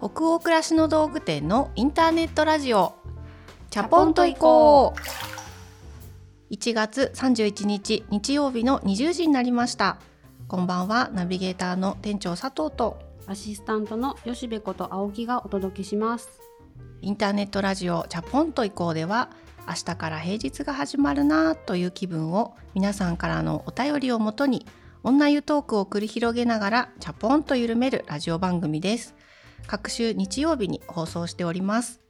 北欧暮らしの道具店のインターネットラジオ。チャポンと行こう。1月31日日曜日の20時になりました。こんばんはナビゲーターの店長佐藤と。アシスタントの吉部こと青木がお届けします。インターネットラジオチャポンと行こうでは明日から平日が始まるなという気分を皆さんからのお便りをもとに女湯トークを繰り広げながらチャポンと緩めるラジオ番組です各週日曜日に放送しております。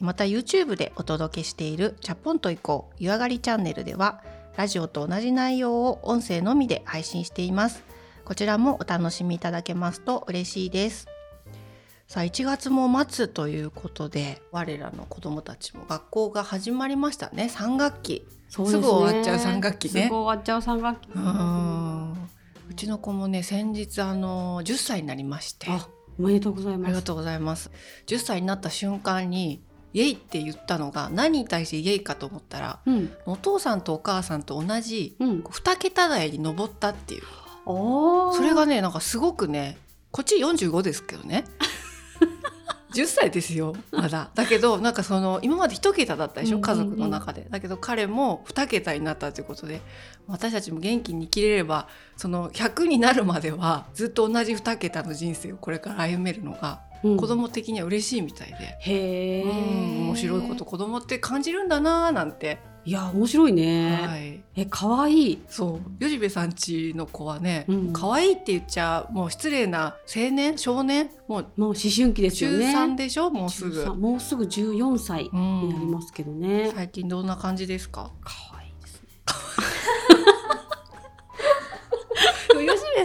また YouTube でお届けしているチャポンと行こう湯上がりチャンネルではラジオと同じ内容を音声のみで配信しています。こちらもお楽しみいただけますと嬉しいです。さあ1月も末ということで我らの子どもたちも学校が始まりましたね。3学期。す,、ぐ終わっちゃう3学期ね。すぐ終わっちゃう3学期。うん。うちの子もね先日あの10歳になりまして。あおめでとうございます。ありがとうございます。10歳になった瞬間にイエイって言ったのが何に対してイエイかと思ったらうん。お父さんとお母さんと同じうん。2桁台に上ったっていう。おー。それがねなんかすごくねこっち45ですけどね10歳ですよまだ。だけどなんかその今まで1桁だったでしょ家族の中で。だけど彼も2桁になったということで私たちも元気に生きれればその100になるまではずっと同じ2桁の人生をこれから歩めるのがうん。子供的には嬉しいみたいで。へえうん面白いこと子供って感じるんだなーなんて、いや面白いね、はい、え可愛い。そう。吉部さんちの子はね、うん。可愛いって言っちゃもう失礼な青年少年？もうもう思春期ですよ中ね3でしょ？もうすぐ。13、もうすぐ14歳うんになりますけどね、最近どんな感じですか？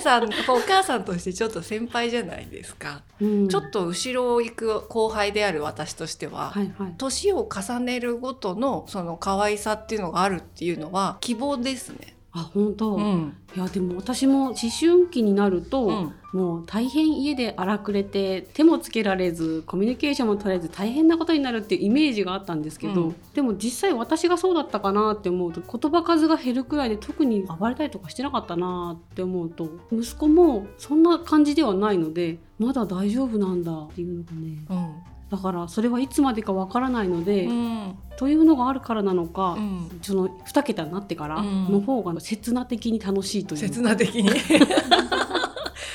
さんお母さんとしてちょっと先輩じゃないですか、うん。ちょっと後ろを行く後輩である私としては、はいはい。年を重ねるごとのその可愛さっていうのがあるっていうのは希望ですね。あ本当、いん、やでも私も思春期になると、うん。もう大変家で荒くれて手もつけられずコミュニケーションも取れず大変なことになるっていうイメージがあったんですけど、うん。でも実際私がそうだったかなって思うと言葉数が減るくらいで特に暴れたりとかしてなかったなって思うと息子もそんな感じではないのでまだ大丈夫なんだっていうのがね。うんだからそれはいつまでかわからないので、うん。というのがあるからなのか、うん。その2桁になってからの方が刹那的に楽しいという。か刹那的に。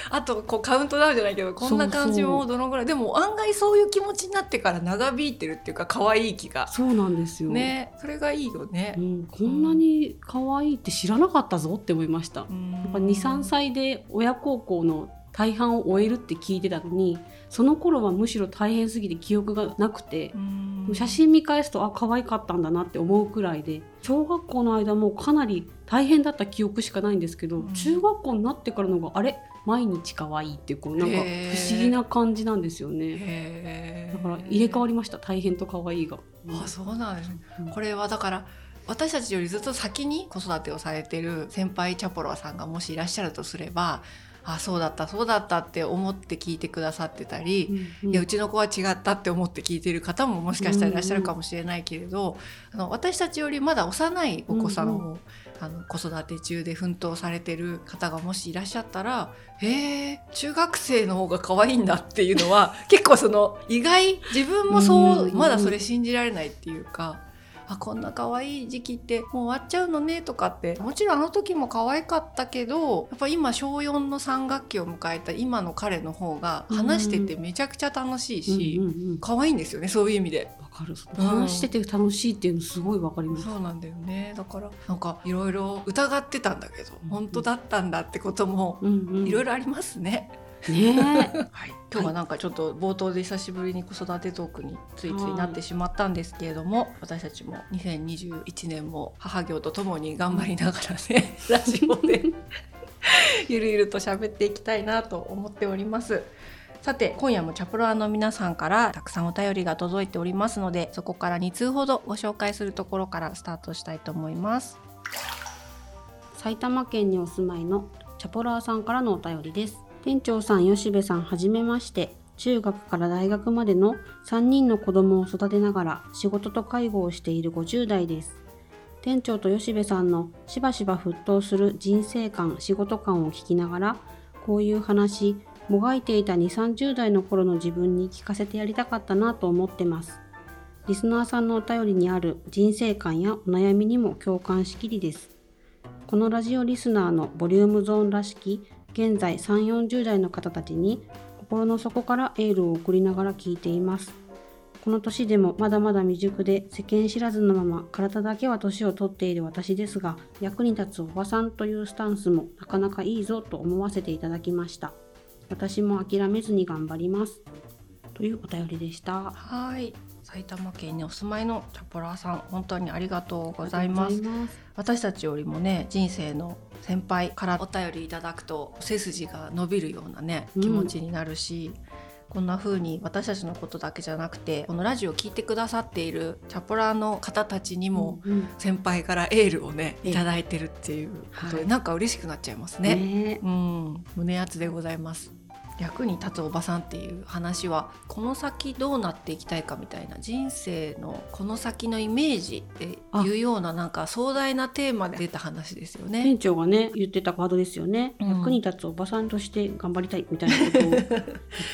あとこうカウントダウンじゃないけどこんな感じもどのぐらいでも案外そういう気持ちになってから長引いてるっていうか可愛い気が。そうなんですよ、ね。それがいいよね。う。ん、こんなに可愛いって知らなかったぞって思いました。やっぱ23歳で親孝行の大半を終えるって聞いてたのにその頃はむしろ大変すぎて記憶がなくてうん。写真見返すとあ可愛かったんだなって思うくらいで小学校の間もかなり大変だった記憶しかないんですけど、うん。中学校になってからのがあれ？毎日可愛いっていうこうなんか不思議な感じなんですよね。だから入れ替わりました大変と可愛いが。あそうなんですね。うん。これはだから私たちよりずっと先に子育てをされてる先輩チャポロワさんがもしいらっしゃるとすればあそうだったそうだったって思って聞いてくださってたり、うんうん。いやうちの子は違ったって思って聞いてる方ももしかしたらいらっしゃるかもしれないけれど、あの私たちよりまだ幼いお子さんを、うあの子育て中で奮闘されてる方がもしいらっしゃったらへえ中学生の方が可愛いんだっていうのは結構その意外自分もそう、うん。まだそれ信じられないっていうか。あこんな可愛い時期ってもう終わっちゃうのねとかって。もちろんあの時も可愛かったけどやっぱ今小4の3学期を迎えた今の彼の方が話しててめちゃくちゃ楽しいし、うんうんうん可愛いんですよねそういう意味で。わかる。うん。話してて楽しいっていうのすごいわかります。そうなんだよね。だからなんかいろいろ疑ってたんだけどうん。本当だったんだってこともうんうん、いろいろありますね。ね はい、今日はなんかちょっと冒頭で久しぶりに子育てトークについついなってしまったんですけれども、私たちも2021年も母業とともに頑張りながらね ラジオでゆるゆると喋っていきたいなと思っております。さて今夜もチャプロアの皆さんからたくさんお便りが届いておりますのでそこから2通ほどご紹介するところからスタートしたいと思います。埼玉県にお住まいのチャポラーさんからのお便りです店長さん吉部さんはじめまして中学から大学までの3人の子供を育てながら仕事と介護をしている50代です店長と吉部さんのしばしば沸騰する人生観仕事観を聞きながらこういう話もがいていた2、30代の頃の自分に聞かせてやりたかったなと思ってます。リスナーさんのお便りにある人生観やお悩みにも共感しきりです。このラジオリスナーのボリュームゾーンらしき現在3、40代の方たちに心の底からエールを送りながら聞いています。この年でもまだまだ未熟で世間知らずのまま体だけは年を取っている私ですが役に立つおばさんというスタンスもなかなかいいぞと思わせていただきました。私も諦めずに頑張ります。というお便りでした。はい埼玉県にお住まいのチャポラーさん本当にありがとうございます。私たちよりもね人生の先輩からお便りいただくと背筋が伸びるようなね気持ちになるし、うん、こんな風に私たちのことだけじゃなくてこのラジオを聞いてくださっているチャポラーの方たちにも先輩からエールをね、うん、いただいてるっていうことで、はい、なんか嬉しくなっちゃいますね。ね。うん。胸熱でございます。役に立つおばさんっていう話はこの先どうなっていきたいかみたいな人生のこの先のイメージっていうようななんか壮大なテーマで出た話ですよね。店長がね言ってたワードですよね、うん、役に立つおばさんとして頑張りたいみたいなことを言っ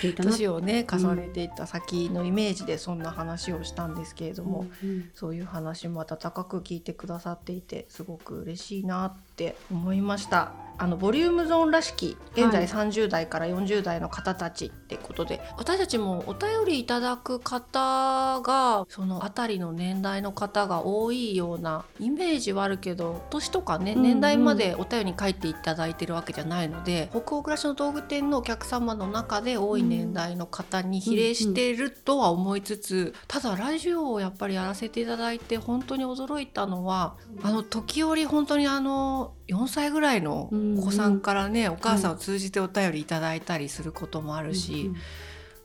ていた年をね重ねていった先のイメージでそんな話をしたんですけれども、うんうん、そういう話も温かく聞いてくださっていてすごく嬉しいなって思いました。あのボリュームゾーンらしき現在30代から40代の方たちってことで、はい、私たちもお便りいただく方がその辺りの年代の方が多いようなイメージはあるけど年とかね、うんうん、年代までお便りに書いていただいてるわけじゃないので北欧暮らしの道具店のお客様の中で多い年代の方に比例しているとは思いつつ、うんうん、ただラジオをやっぱりやらせていただいて本当に驚いたのはあの時折本当にあの4歳ぐらいのお子さんからね、お母さんを通じてお便りいただいたりすることもあるし、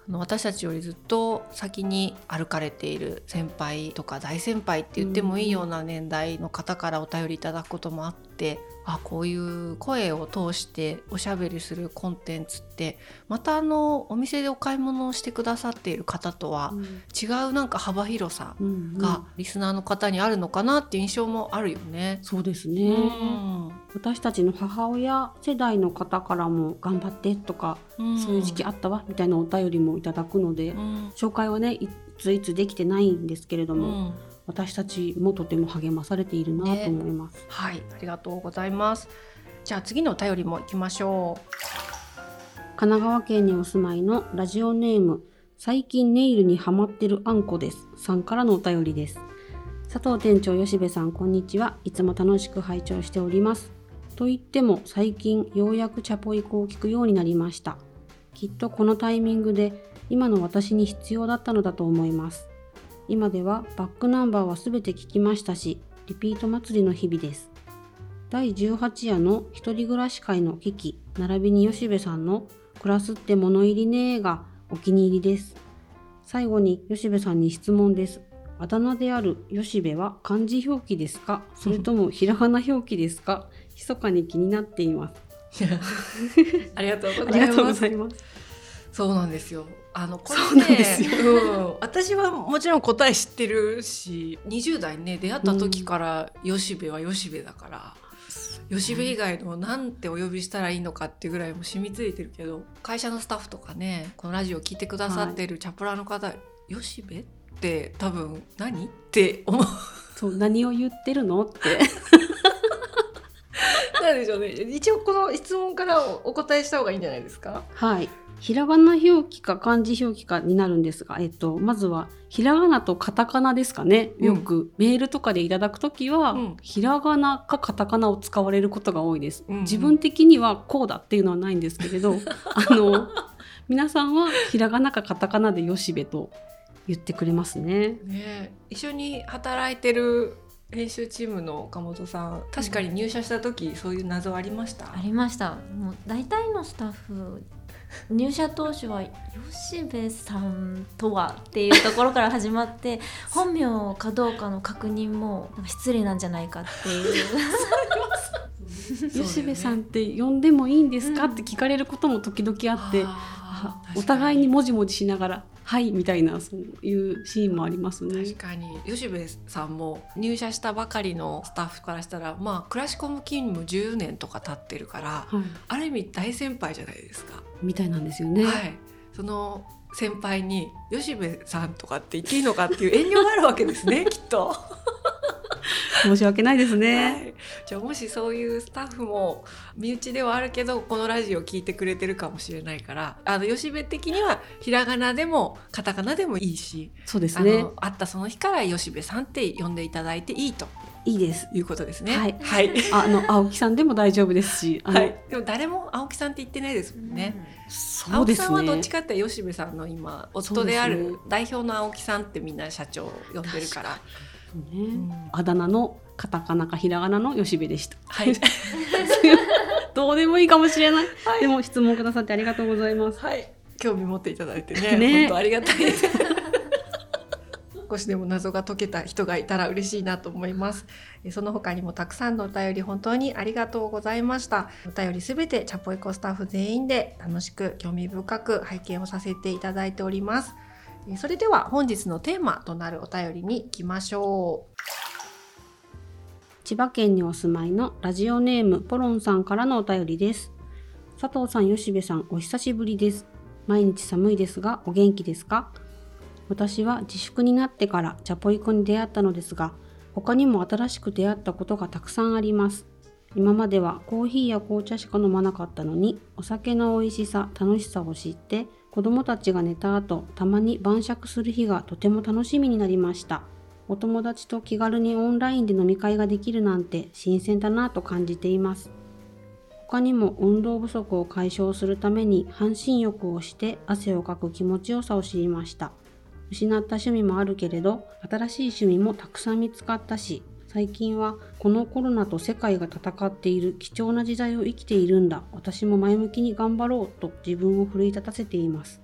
あの私たちよりずっと先に歩かれている先輩とか大先輩って言ってもいいような年代の方からお便りいただくこともあってあこういう声を通しておしゃべりするコンテンツってまたあのお店でお買い物をしてくださっている方とは違うなんか幅広さがリスナーの方にあるのかなって印象もあるよね。そうですね、うん、私たちの母親世代の方からも頑張ってとか、うん、そういう時期あったわみたいなお便りもいただくので、うん、紹介はねいついつできてないんですけれども。私たちもとても励まされているなと思います、ね、はい。ありがとうございます。じゃあ次のお便りも行きましょう。神奈川県にお住まいのラジオネーム最近ネイルにハマってるあんこですさんからのお便りです。佐藤店長吉部さんこんにちは。いつも楽しく拝聴しております。と言っても最近ようやくチャポイコを聞くようになりました。きっとこのタイミングで今の私に必要だったのだと思います今ではバックナンバーは全て聞きましたし、リピート祭りの日々です。第18夜の一人暮らし会の危機、並びに吉部さんの暮らすって物入りねーがお気に入りです。最後に吉部さんに質問です。あだ名である吉部は漢字表記ですか？それともひらがな表記ですか？密かに気になっています。ありがとう ありがとうございます。そうなんですよ。あのこれね、うん、私はもちろん答え知ってるし、20代ね出会った時から吉部は吉部だから、うん、吉部以外のなんてお呼びしたらいいのかってぐらいも染みついてるけど、会社のスタッフとかね、このラジオ聞いてくださってるチャプラーの方、はい、吉部って多分何って思う。そう何を言ってるのって。なんでしょうね。一応この質問からお答えした方がいいんじゃないですか？はい。ひらがな表記か漢字表記かになるんですが、えっと、まずはひらがなとカタカナですかね。よくメールとかでいただくときは、うん、ひらがなかカタカナを使われることが多いです。うんうん、自分的にはこうだっていうのはないんですけれど、あの、皆さんはひらがなかカタカナでよしべと言ってくれますね。ね一緒に働いてる編集チームの岡本さん確かに入社した時、そういう謎ありました？ありましたもう大体のスタッフ入社当初は吉部さんとはっていうところから始まって 本名かどうかの確認も失礼なんじゃないかっていう。吉部さんって呼んでもいいんですか、うん、って聞かれることも時々あってお互いにもじもじしながらはいみたいなそういうシーンもありますね。確かに。吉部さんも入社したばかりのスタッフからしたらまあクラシコム勤務10年とか経ってるから、はい、ある意味大先輩じゃないですかみたいなんですよね。はい、その先輩に吉部さんとかって言っていいのかっていう遠慮があるわけですねきっと。申し訳ないですはね。い、じゃあもしそういうスタッフも身内ではあるけどこのラジオ聞いてくれてるかもしれないからあの吉部的にはひらがなでもカタカナでもいいし、あそうですねの。会ったその日から吉部さんって呼んでいただいていいといいです。いうことですね。はいはいあの青木さんでも大丈夫ですし、はい、でも誰も青木さんって言ってないですもんね。そう青木ですねさんはどっち。かって吉部さんの今夫である代表の青木さんってみんな社長を呼んでるから。ねうんあだ名のカタカナかひらがなの吉部でした。はい、どうでもいいかもしれない。はいでも質問くださってありがとうございます。はい、興味持っていただいてね、ね本当ありがたいです。少しでも謎が解けた人がいたら嬉しいなと思います。えその他にもたくさんのお便り本当にありがとうございました。お便りすべてチャポイコスタッフ全員で楽しく興味深く拝見をさせていただいております。えそれでは本日のテーマとなるお便りに行きましょう。千葉県にお住まいのラジオネームポロンさんからのお便りです。佐藤さん、吉部さん、お久しぶりです。毎日寒いですが、お元気ですか？私は自粛になってからチャポイコに出会ったのですが、他にも新しく出会ったことがたくさんあります。今まではコーヒーや紅茶しか飲まなかったのに、お酒の美味しさ、楽しさを知って、子供たちが寝た後、たまに晩酌する日がとても楽しみになりました。お友達と気軽にオンラインで飲み会ができるなんて新鮮だなと感じています。他にも運動不足を解消するために半身浴をして汗をかく気持ちよさを知りました。失った趣味もあるけれど、新しい趣味もたくさん見つかったし、最近はこのコロナと世界が戦っている貴重な時代を生きているんだ。私も前向きに頑張ろうと自分を奮い立たせています。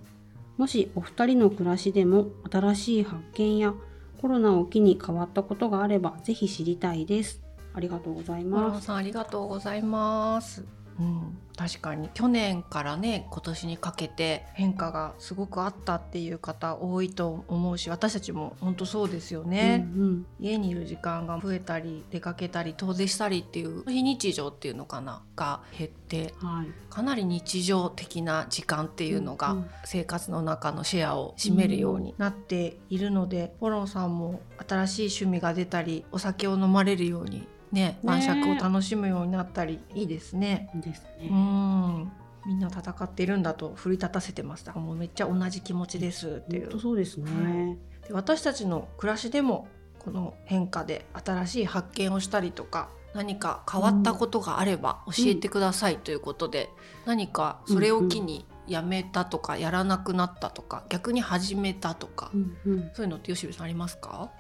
もしお二人の暮らしでも新しい発見やコロナを機に変わったことがあればぜひ知りたいです。ありがとうございます。ありがとうございます。うん、確かに。去年からね今年にかけて変化がすごくあったっていう方多いと思うし私たちも本当そうですよね、うんうん。家にいる時間が増えたり出かけたり遠出したりっていう非日常っていうのかなが減ってはい。かなり日常的な時間っていうのがうんうん。生活の中のシェアを占めるようになっているので、フォロンさんも新しい趣味が出たりお酒を飲まれるようにね晩酌を楽しむようになったりいいですね。いいですうね。ん。みんな戦っているんだと奮い立たせてましたもうめっちゃ同じ気持ちです。っていう。本当そうですね。で私たちの暮らしでもこの変化で新しい発見をしたりとか何か変わったことがあれば教えてください。ということで、何かそれを機にやめたとかやらなくなったとか逆に始めたとか、うんうん。そういうのって吉部さんありますか？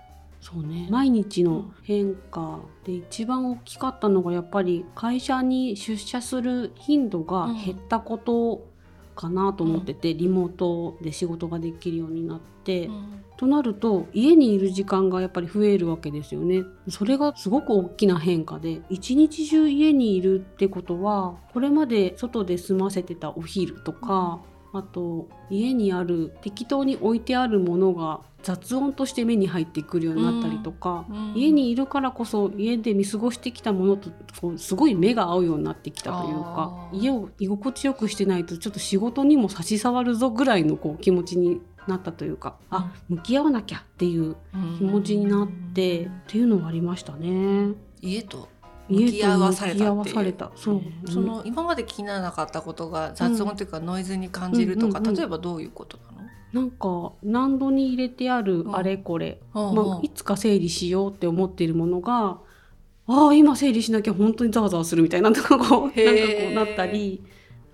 そうね。毎日の変化で一番大きかったのがやっぱり会社に出社する頻度が減ったことかなと思ってて、リモートで仕事ができるようになって。となると家にいる時間がやっぱり増えるわけですよね。それがすごく大きな変化で一日中家にいるってことはこれまで外で済ませてたお昼とか、あと家にある適当に置いてあるものが雑音として目に入ってくるようになったりとか、うん家にいるからこそ家で見過ごしてきたものとこうすごい目が合うようになってきたというか家を居心地よくしてないとちょっと仕事にも差し障るぞぐらいのこう気持ちになったというか、あ向き合わなきゃっていう気持ちになって、っていうのはありましたね。家と家向き合わされたっていう。向き合わされた。そう、その今まで気にならなかったことが雑音というかノイズに感じるとか、うんうんうん。例えばどういうことなの、なんか難度に入れてあるあれこれ、うんまあ、いつか整理しようって思っているものがああ今整理しなきゃ本当にざわざわするみたいなのがこうなんかこうなったり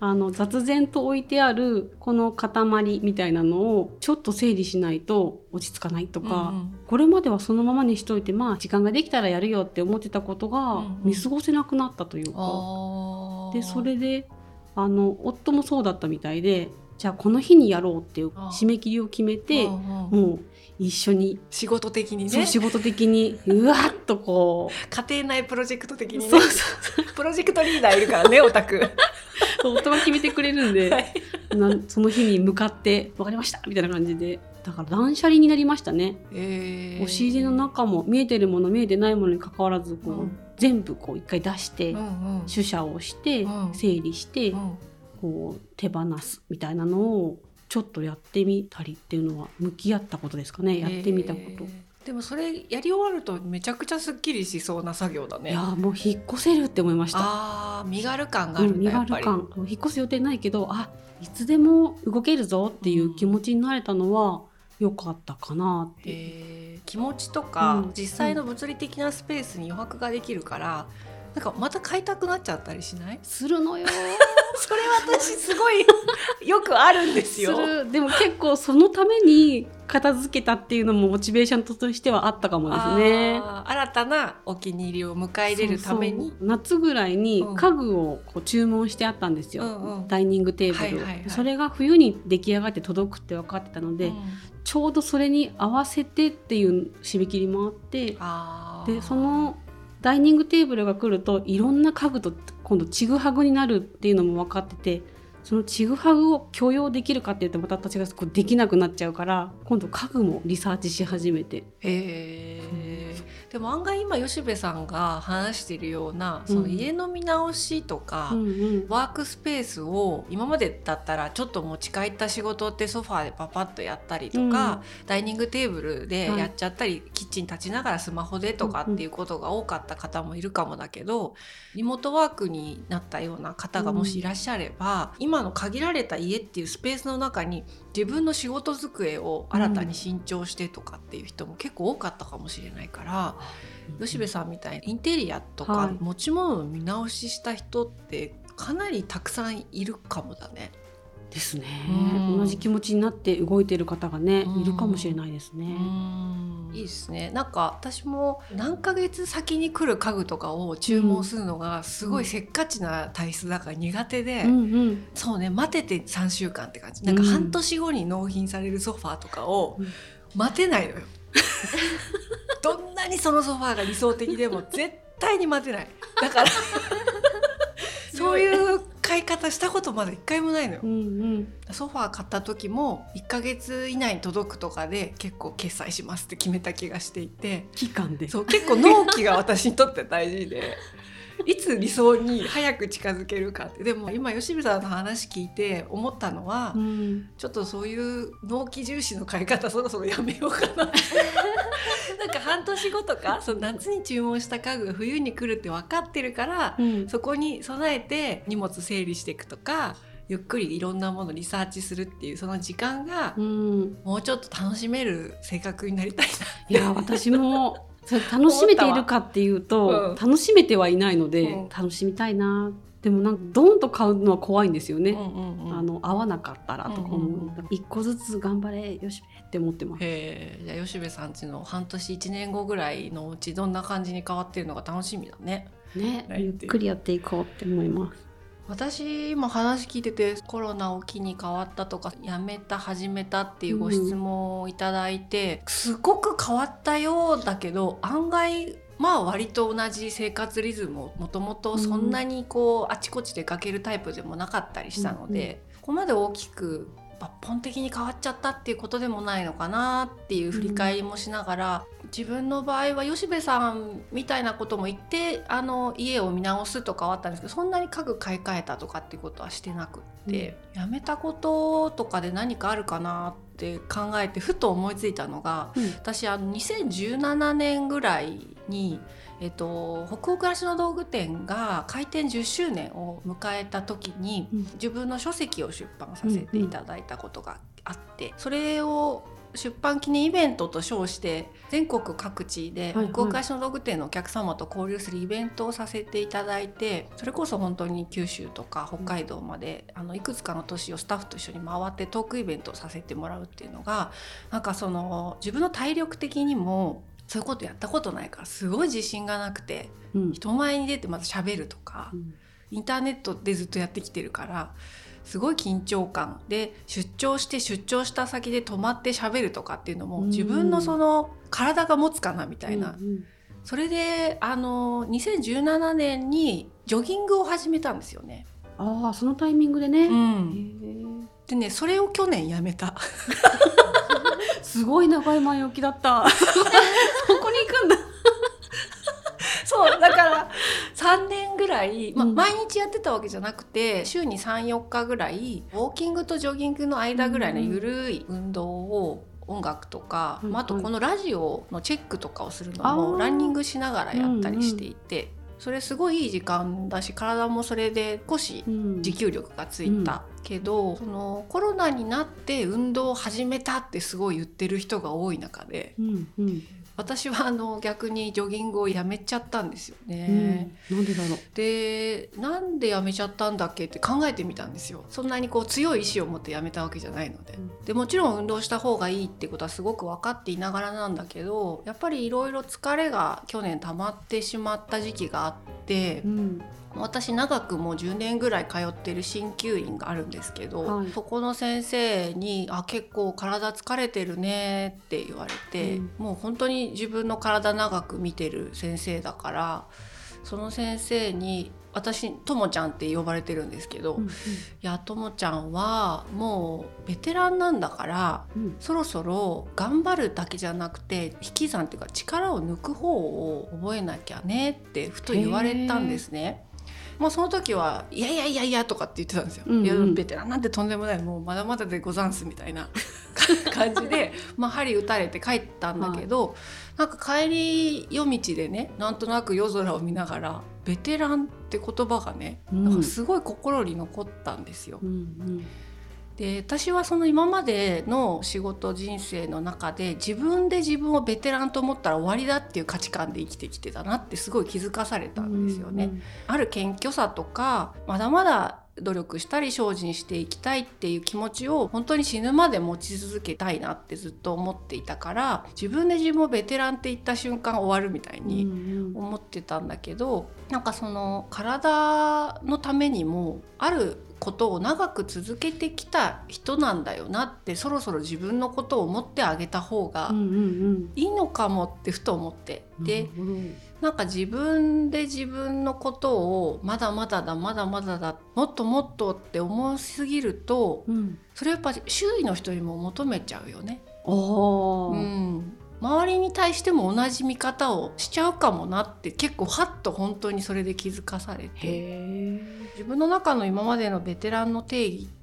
あの雑然と置いてあるこの塊みたいなのをちょっと整理しないと落ち着かないとか、うんうん。これまではそのままにしといてまあ時間ができたらやるよって思ってたことがうんうん。見過ごせなくなったというか。あー。でそれであの夫もそうだったみたいでじゃあこの日にやろうっていうあ締め切りを決めてもう一緒に、仕事的にね。そう仕事的にうわっとこ家庭内プロジェクト的う、にね。そうそうプロジェクトリーダーいるからねオタク。夫が決めてくれるんで、はい。その日に向かって「分かりました」みたいな感じで。だから断捨離になりましたね。えー。押し入れの中も見えてるもの見えてないものに関わらずこう、うん。全部こう一回出して、うんうん。取捨をして、うん。整理して、うんこう手放すみたいなのをちょっとやってみたりっていうのは向き合ったことですかねやってみたこと。えーでもそれやり終わるとめちゃくちゃすっきりしそうな作業だね。いやもう引っ越せるって思いました。ああ身軽感があるうんん、身だやっぱり。軽感引っ越す予定ないけどあいつでも動けるぞっていう気持ちになれたのは良かったかなって。えー気持ちとか、うん実際の物理的なスペースに余白ができるからなんかまた買いたくなっちゃったりしない？するのよ。それ私すごいよ。くあるんですすよ。る。でも結構そのために片付けたっていうのもモチベーションとしてはあったかもですね。新たなお気に入りを迎え入れるために。夏ぐらいにうん。家具をこう注文してあったんですよ、うんうん。ダイニングテーブル、はいはいはい。それが冬に出来上がって届くって分かってたので、うん。ちょうどそれに合わせてっていう締め切りもあってでそのダイニングテーブルが来るといろんな家具と今度ちぐはぐになるっていうのも分かっててそのちぐはぐを許容できるかっていうとまた私がこうできなくなっちゃうから今度家具もリサーチし始めて。えー。でも案外今吉部さんが話しているようなそのうん家の見直しとか、うんうん。ワークスペースを今までだったらちょっと持ち帰った仕事ってソファーでパパッとやったりとか、ダイニングテーブルでやっちゃったり、キッチン立ちながらスマホでとかっていうことが多かった方もいるかもだけど、リモートワークになったような方がもしいらっしゃれば、今の限られた家っていうスペースの中に自分の仕事机を新たに新調してとかっていう人も結構多かったかもしれないから。吉部さんみたいにインテリアとはい。か持ち物の見直しした人ってかなりたくさんいるかもだね。ですね、うん。同じ気持ちになって動いてる方がね、うん。いるかもしれないですね。いいですね。なんか私も何ヶ月先に来る家具とかを注文するのがすごいせっかちな体質だから苦手で、うんうん。そうね待てて3週間って感じ。なんかうん。半年後に納品されるソファーとかをうん。待てないのよ。どんなにそのソファーが理想的でも絶対に待てない。だからそういう買い方したことまだ一回もないのよ。うんうん。ソファー買った時も1ヶ月以内に届くとかで結構決済しますって決めた気がしていて。期間で。そう結構納期が私にとって大事でいつ理想に早く近づけるかって。でも今吉見さんの話聞いて思ったのは、うん。ちょっとそういう納期重視の買い方そろそろやめようかな。なんか半年後とかその夏に注文した家具が冬に来るって分かってるから、うん。そこに備えて荷物整理していくとかゆっくりいろんなものリサーチするっていうその時間がうん。もうちょっと楽しめる性格になりたいいや私もそれ楽しめているかっていうと、うん。楽しめてはいないので、うん。楽しみたいな。でもなんかドンと買うのは怖いんですよね、な。うんうんうん。あの合わなかったらとか思う、うんうん個ずつ頑張れよしって思ってます。へえじゃあ吉部さんちの半年1年後ぐらいのうちどんな感じに変わってるのか楽しみだね。ねはいゆっくりやっていこうって思います。私も話聞いててコロナを機に変わったとかやめた始めたっていうご質問をいただいて、すごく変わったようだけど案外まあ割と同じ生活リズムをもともとそんなにこうあちこち出かけるタイプでもなかったりしたので、ここまで大きく抜本的に変わっちゃったっていうことでもないのかなっていう振り返りもしながら、自分の場合は吉部さんみたいなことも言ってあの家を見直すとかはあったんですけどそんなに家具買い替えたとかっていうことはしてなくって、やめたこととかで何かあるかなって考えてふと思いついたのがうん。私あの2017年ぐらいに、えっと、北欧暮らしの道具店が開店10周年を迎えた時に、うん。自分の書籍を出版させていただいたことがあって、それを出版記念イベントと称して全国各地ではいはい。北欧暮らしの道具店のお客様と交流するイベントをさせていただいてそれこそ本当に九州とか北海道まで、あのいくつかの都市をスタッフと一緒に回ってトークイベントをさせてもらうっていうのがなんかその自分の体力的にもそういうことやったことないからすごい自信がなくてうん。人前に出てまず喋るとかうん。インターネットでずっとやってきてるからすごい緊張感で出張して出張した先で泊まって喋るとかっていうのもうん自分のその体が持つかなみたいな、それであの2017年にジョギングを始めたんですよね。ああそのタイミングでね。うん、でねそれを去年やめた。すごい長い前置きだった。そこに行くんだ。そうだから。3年ぐらい、ま毎日やってたわけじゃなくて週に34日ぐらいウォーキングとジョギングの間ぐらいのゆるい運動を音楽とか、うんまあ、あとこのラジオのチェックとかをするのもランニングしながらやったりしていて、それすごいいい時間だし体もそれで少しうん。持久力がついた、けどそのコロナになって運動を始めたってすごい言ってる人が多い中でうんうん私はあの逆にジョギングをやめちゃったんですようね。ん。なんでだろう。でなんでやめちゃったんだっけって考えてみたんですよ。そんなにこう強い意志を持ってやめたわけじゃないので。うん。でもちろん運動した方がいいってことはすごく分かっていながらなんだけどやっぱりいろいろ疲れが去年溜まってしまった時期があってうん私長くもう10年ぐらい通ってる鍼灸院があるんですけど、はい。そこの先生に「あ結構体疲れてるね」って言われて、うん。もう本当に自分の体長く見てる先生だからその先生に私ともちゃんって呼ばれてるんですけど「うんいやともちゃんはもうベテランなんだからうん。そろそろ頑張るだけじゃなくて引き算っていうか力を抜く方を覚えなきゃねってふと言われたんですね。まあその時はいやいやいやいやとかって言ってたんですよ。うんうん。いやベテランなんてとんでもない。もうまだまだでござんすみたいな 感じでまあ針打たれて帰ったんだけど、なんか帰り夜道でねなんとなく夜空を見ながらベテランって言葉がね、うんなん。かすごい心に残ったんですよ。うんうんで私はその今までの仕事人生の中で自分で自分をベテランと思ったら終わりだっていう価値観で生きてきてたなってすごい気づかされたんですよね。ある謙虚さとかまだまだ努力したり精進していきたいっていう気持ちを本当に死ぬまで持ち続けたいなってずっと思っていたから自分で自分をベテランって言った瞬間終わるみたいうんにうん。思ってたんだけどなんかその体のためにもあることを長く続けてきた人なんだよなってそろそろ自分のことを思ってあげた方がうんうんいいのかもってふと思って、うんでなるほどなんか自分で自分のことをまだまだだまだまだだもっともっとって思いすぎるとうん。それやっぱ周囲の人にも求めちゃうよね。うん。周りに対しても同じ見方をしちゃうかもなって結構ハッと本当にそれで気づかされて。へ自分の中の今までのベテランの定義って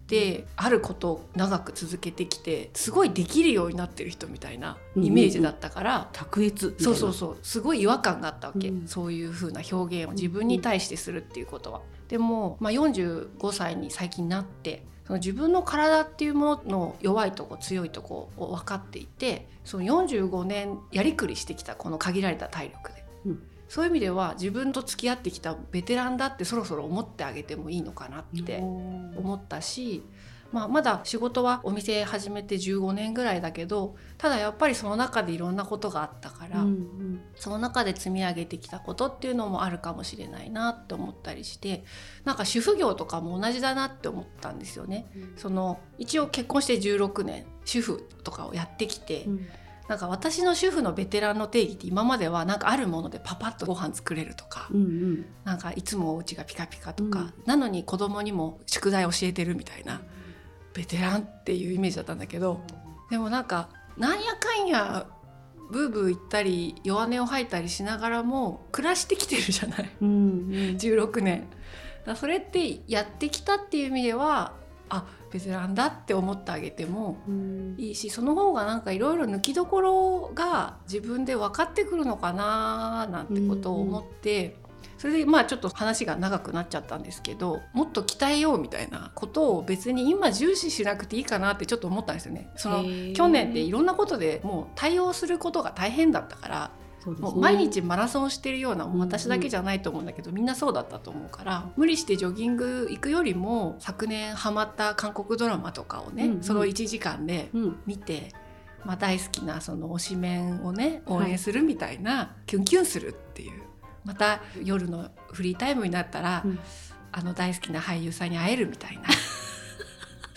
あることを長く続けてきてすごいできるようになってる人みたいなイメージだったから、卓越そうそうそう。すごい違和感があったわけ、うん。そういう風な表現を自分に対してするっていうことは。でも、まあ、45歳に最近なってその自分の体っていうものの弱いとこ強いとこを分かっていてその45年やりくりしてきたこの限られた体力で、うんそういう意味では自分と付き合ってきたベテランだってそろそろ思ってあげてもいいのかなって思ったし、まあ、まだ仕事はお店始めて15年ぐらいだけどただやっぱりその中でいろんなことがあったから、うんうん。その中で積み上げてきたことっていうのもあるかもしれないなって思ったりしてなんか主婦業とかも同じだなって思ったんですよね。その一応結婚して16年主婦とかをやってきて、うんなんか私の主婦のベテランの定義って今まではなんかあるものでパパッとご飯作れるとか、うんうん。なんかいつもお家がピカピカとか、うん。なのに子供にも宿題教えてるみたいなベテランっていうイメージだったんだけどでもなんかなんやかんやブーブー言ったり弱音を吐いたりしながらも暮らしてきてるじゃない。うんうん。16年。それってやってきたっていう意味ではあベテランだって思ってあげてもうんいいしその方がなんかいろいろ抜きどころが自分で分かってくるのかななんてことを思って、それでまあちょっと話が長くなっちゃったんですけどもっと鍛えようみたいなことを別に今重視しなくていいかなってちょっと思ったんですよね。その去年っていろんなことでもう対応することが大変だったからね。もう毎日マラソンしてるようなうんうん私だけじゃないと思うんだけど、みんなそうだったと思うから無理してジョギング行くよりも昨年ハマった韓国ドラマとかをね、うんうん。その1時間でうん。見て、まあ、大好きなその推しメンをね応援するみたいな、キュンキュンするっていう。また夜のフリータイムになったら、うん。あの大好きな俳優さんに会えるみたいな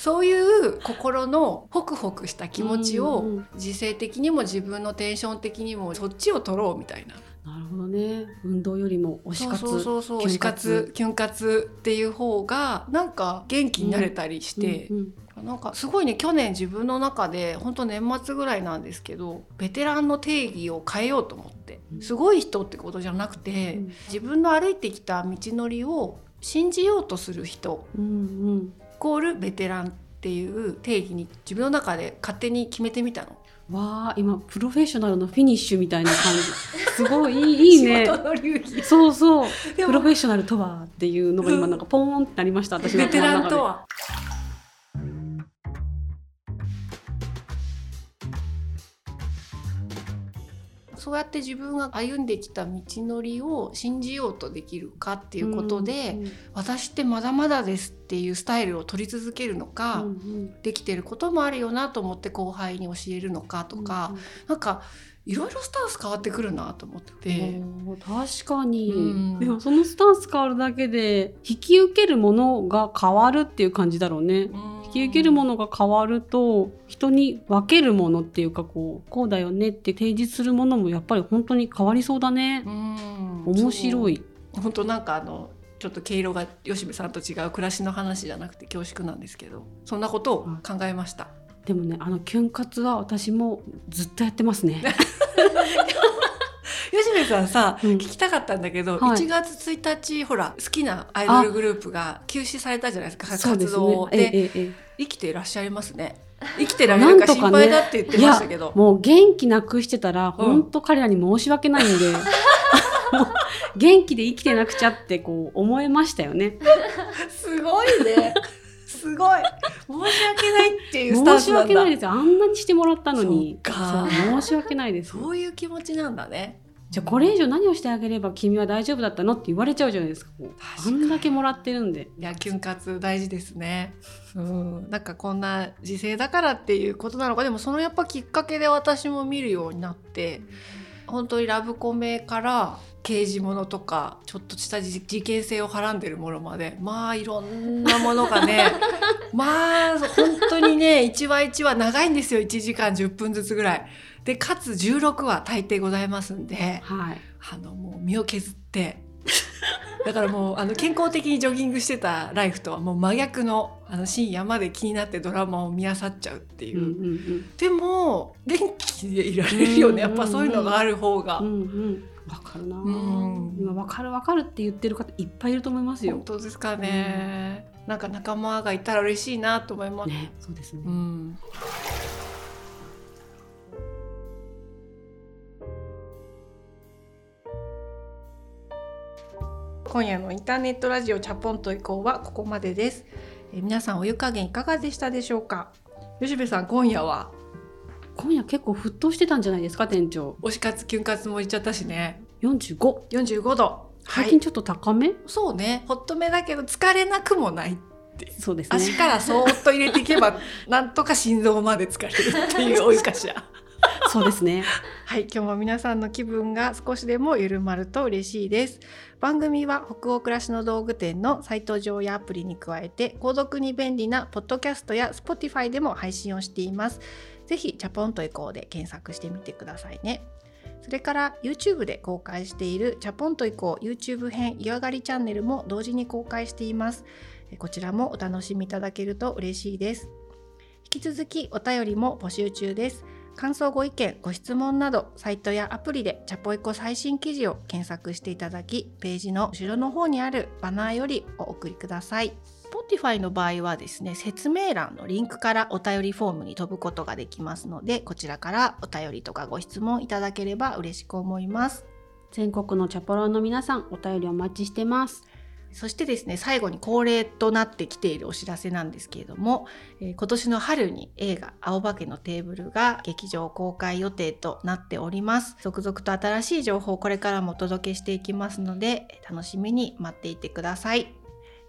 そういう心のホクホクした気持ちをうんうん自制的にも自分のテンション的にもそっちを取ろうみたいな。なるほどね。運動よりも推し活。そうそうそうキュン推し活キュン活っていう方がなんか元気になれたりして、うんうん。なんかすごいね去年自分の中で本当年末ぐらいなんですけどベテランの定義を変えようと思って。すごい人ってことじゃなくて、うん。自分の歩いてきた道のりを信じようとする人。うんうん。イコールベテランっていう定義に自分の中で勝手に決めてみたの。わあ今プロフェッショナルのフィニッシュみたいな感じ。すごいいいね。そうそう。プロフェッショナルとはっていうのが今なんかポーンってなりました私のベテランとは？そうやって自分が歩んできた道のりを信じようとできるかっていうことで、うん私ってまだまだですっていうスタイルを取り続けるのか、うんうん。できてることもあるよなと思って後輩に教えるのかとか、なんかいろいろスタンス変わってくるなと思って確かに、うん。でもそのスタンス変わるだけで引き受けるものが変わるっていう感じだろうね、引き受けるものが変わると人に分けるものっていうかこうこうだよねって提示するものもやっぱり本当に変わりそうだね、うん。面白い。本当なんかあのちょっと毛色が吉部さんと違う暮らしの話じゃなくて恐縮なんですけどそんなことを考えました。でもねあのキュン活は私もずっとやってますね さんさ、うん。聞きたかったんだけど、はい。1月1日ほら好きなアイドルグループが休止されたじゃないですか活動ねでえええ生きていらっしゃいますね。生きてられるか心配だって言ってましたけど、もう元気なくしてたら、うん。本当彼らに申し訳ないんで もう元気で生きてなくちゃってこう思いましたよね。すごいね。すごい。申し訳ないっていうスタン申し訳ないですよ。あんなにしてもらったのに。申し訳ないです。そういう気持ちなんだねじゃあこれ以上何をしてあげれば君は大丈夫だったのって言われちゃうじゃないですか。もうかに。んだけもらってるんで。いやキュン活大事ですね。うん、なんかこんな時勢だからっていうことなのか。でもそのやっぱきっかけで私も見るようになって本当にラブコメから刑事ものとかちょっとした事事件性をはらんでるものまでまあいろんなものがね まあ本当にね 1話1話長いんですよ。1時間10分ずつぐらい。でかつ16話大抵ございますんで。はい。あのもう身を削って。だからもうあの健康的にジョギングしてたライフとはもう真逆のあの深夜まで気になってドラマを見漁っちゃうっていう。う、んうんでも元気でいられるよね。やっぱそういうのがある方が、うんうん。うんわかるなぁうん。今わかるわかるって言ってる方いっぱいいると思いますよ。本当ですかね、なんか仲間がいたら嬉しいなと思います、ねそうですね。うん。今夜のインターネットラジオチャポンと以降はここまでです、えー皆さんお湯加減いかがでしたでしょうか？吉部さん今夜は？今夜結構沸騰してたんじゃないですか店長。推し活キュン活も言っちゃったしね。45 45度はい最近ちょっと高め、そうね。ホットめだけど疲れなくもないそうですね。足からそーっと入れていけばなんとか心臓まで疲れるっていうお湯かしら。そうですね。はい、今日も皆さんの気分が少しでも緩まると嬉しいです。番組は北欧暮らしの道具店のサイト上やアプリに加えて、購読に便利なポッドキャストや Spotify でも配信をしています。ぜひ、チャポンとエコーで検索してみてくださいね。それから YouTube で公開しているチャポンと以降 YouTube 編湯上がりチャンネルも同時に公開しています。こちらもお楽しみいただけると嬉しいです。引き続きお便りも募集中です。感想ご意見ご質問などサイトやアプリでチャポイコ最新記事を検索していただきページの後ろの方にあるバナーよりお送りください Spotify の場合はですね説明欄のリンクからお便りフォームに飛ぶことができますのでこちらからお便りとかご質問いただければ嬉しく思います。全国のチャポロンの皆さんお便りお待ちしてます。そしてですね最後に恒例となってきているお知らせなんですけれども、えー今年の春に映画「青化けのテーブル」が劇場公開予定となっております。続々と新しい情報をこれからもお届けしていきますのでえー楽しみに待っていてください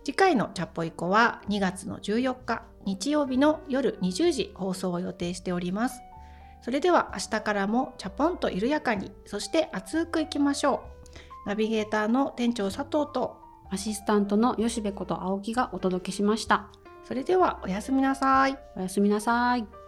次回のチャッポイコは2月の14日日曜日の夜20時放送を予定しております。それでは明日からもチャポンと緩やかにそして熱くいきましょう。ナビゲーターの店長佐藤とアシスタントの吉部こと青木がお届けしました。それではおやすみなさい。おやすみなさい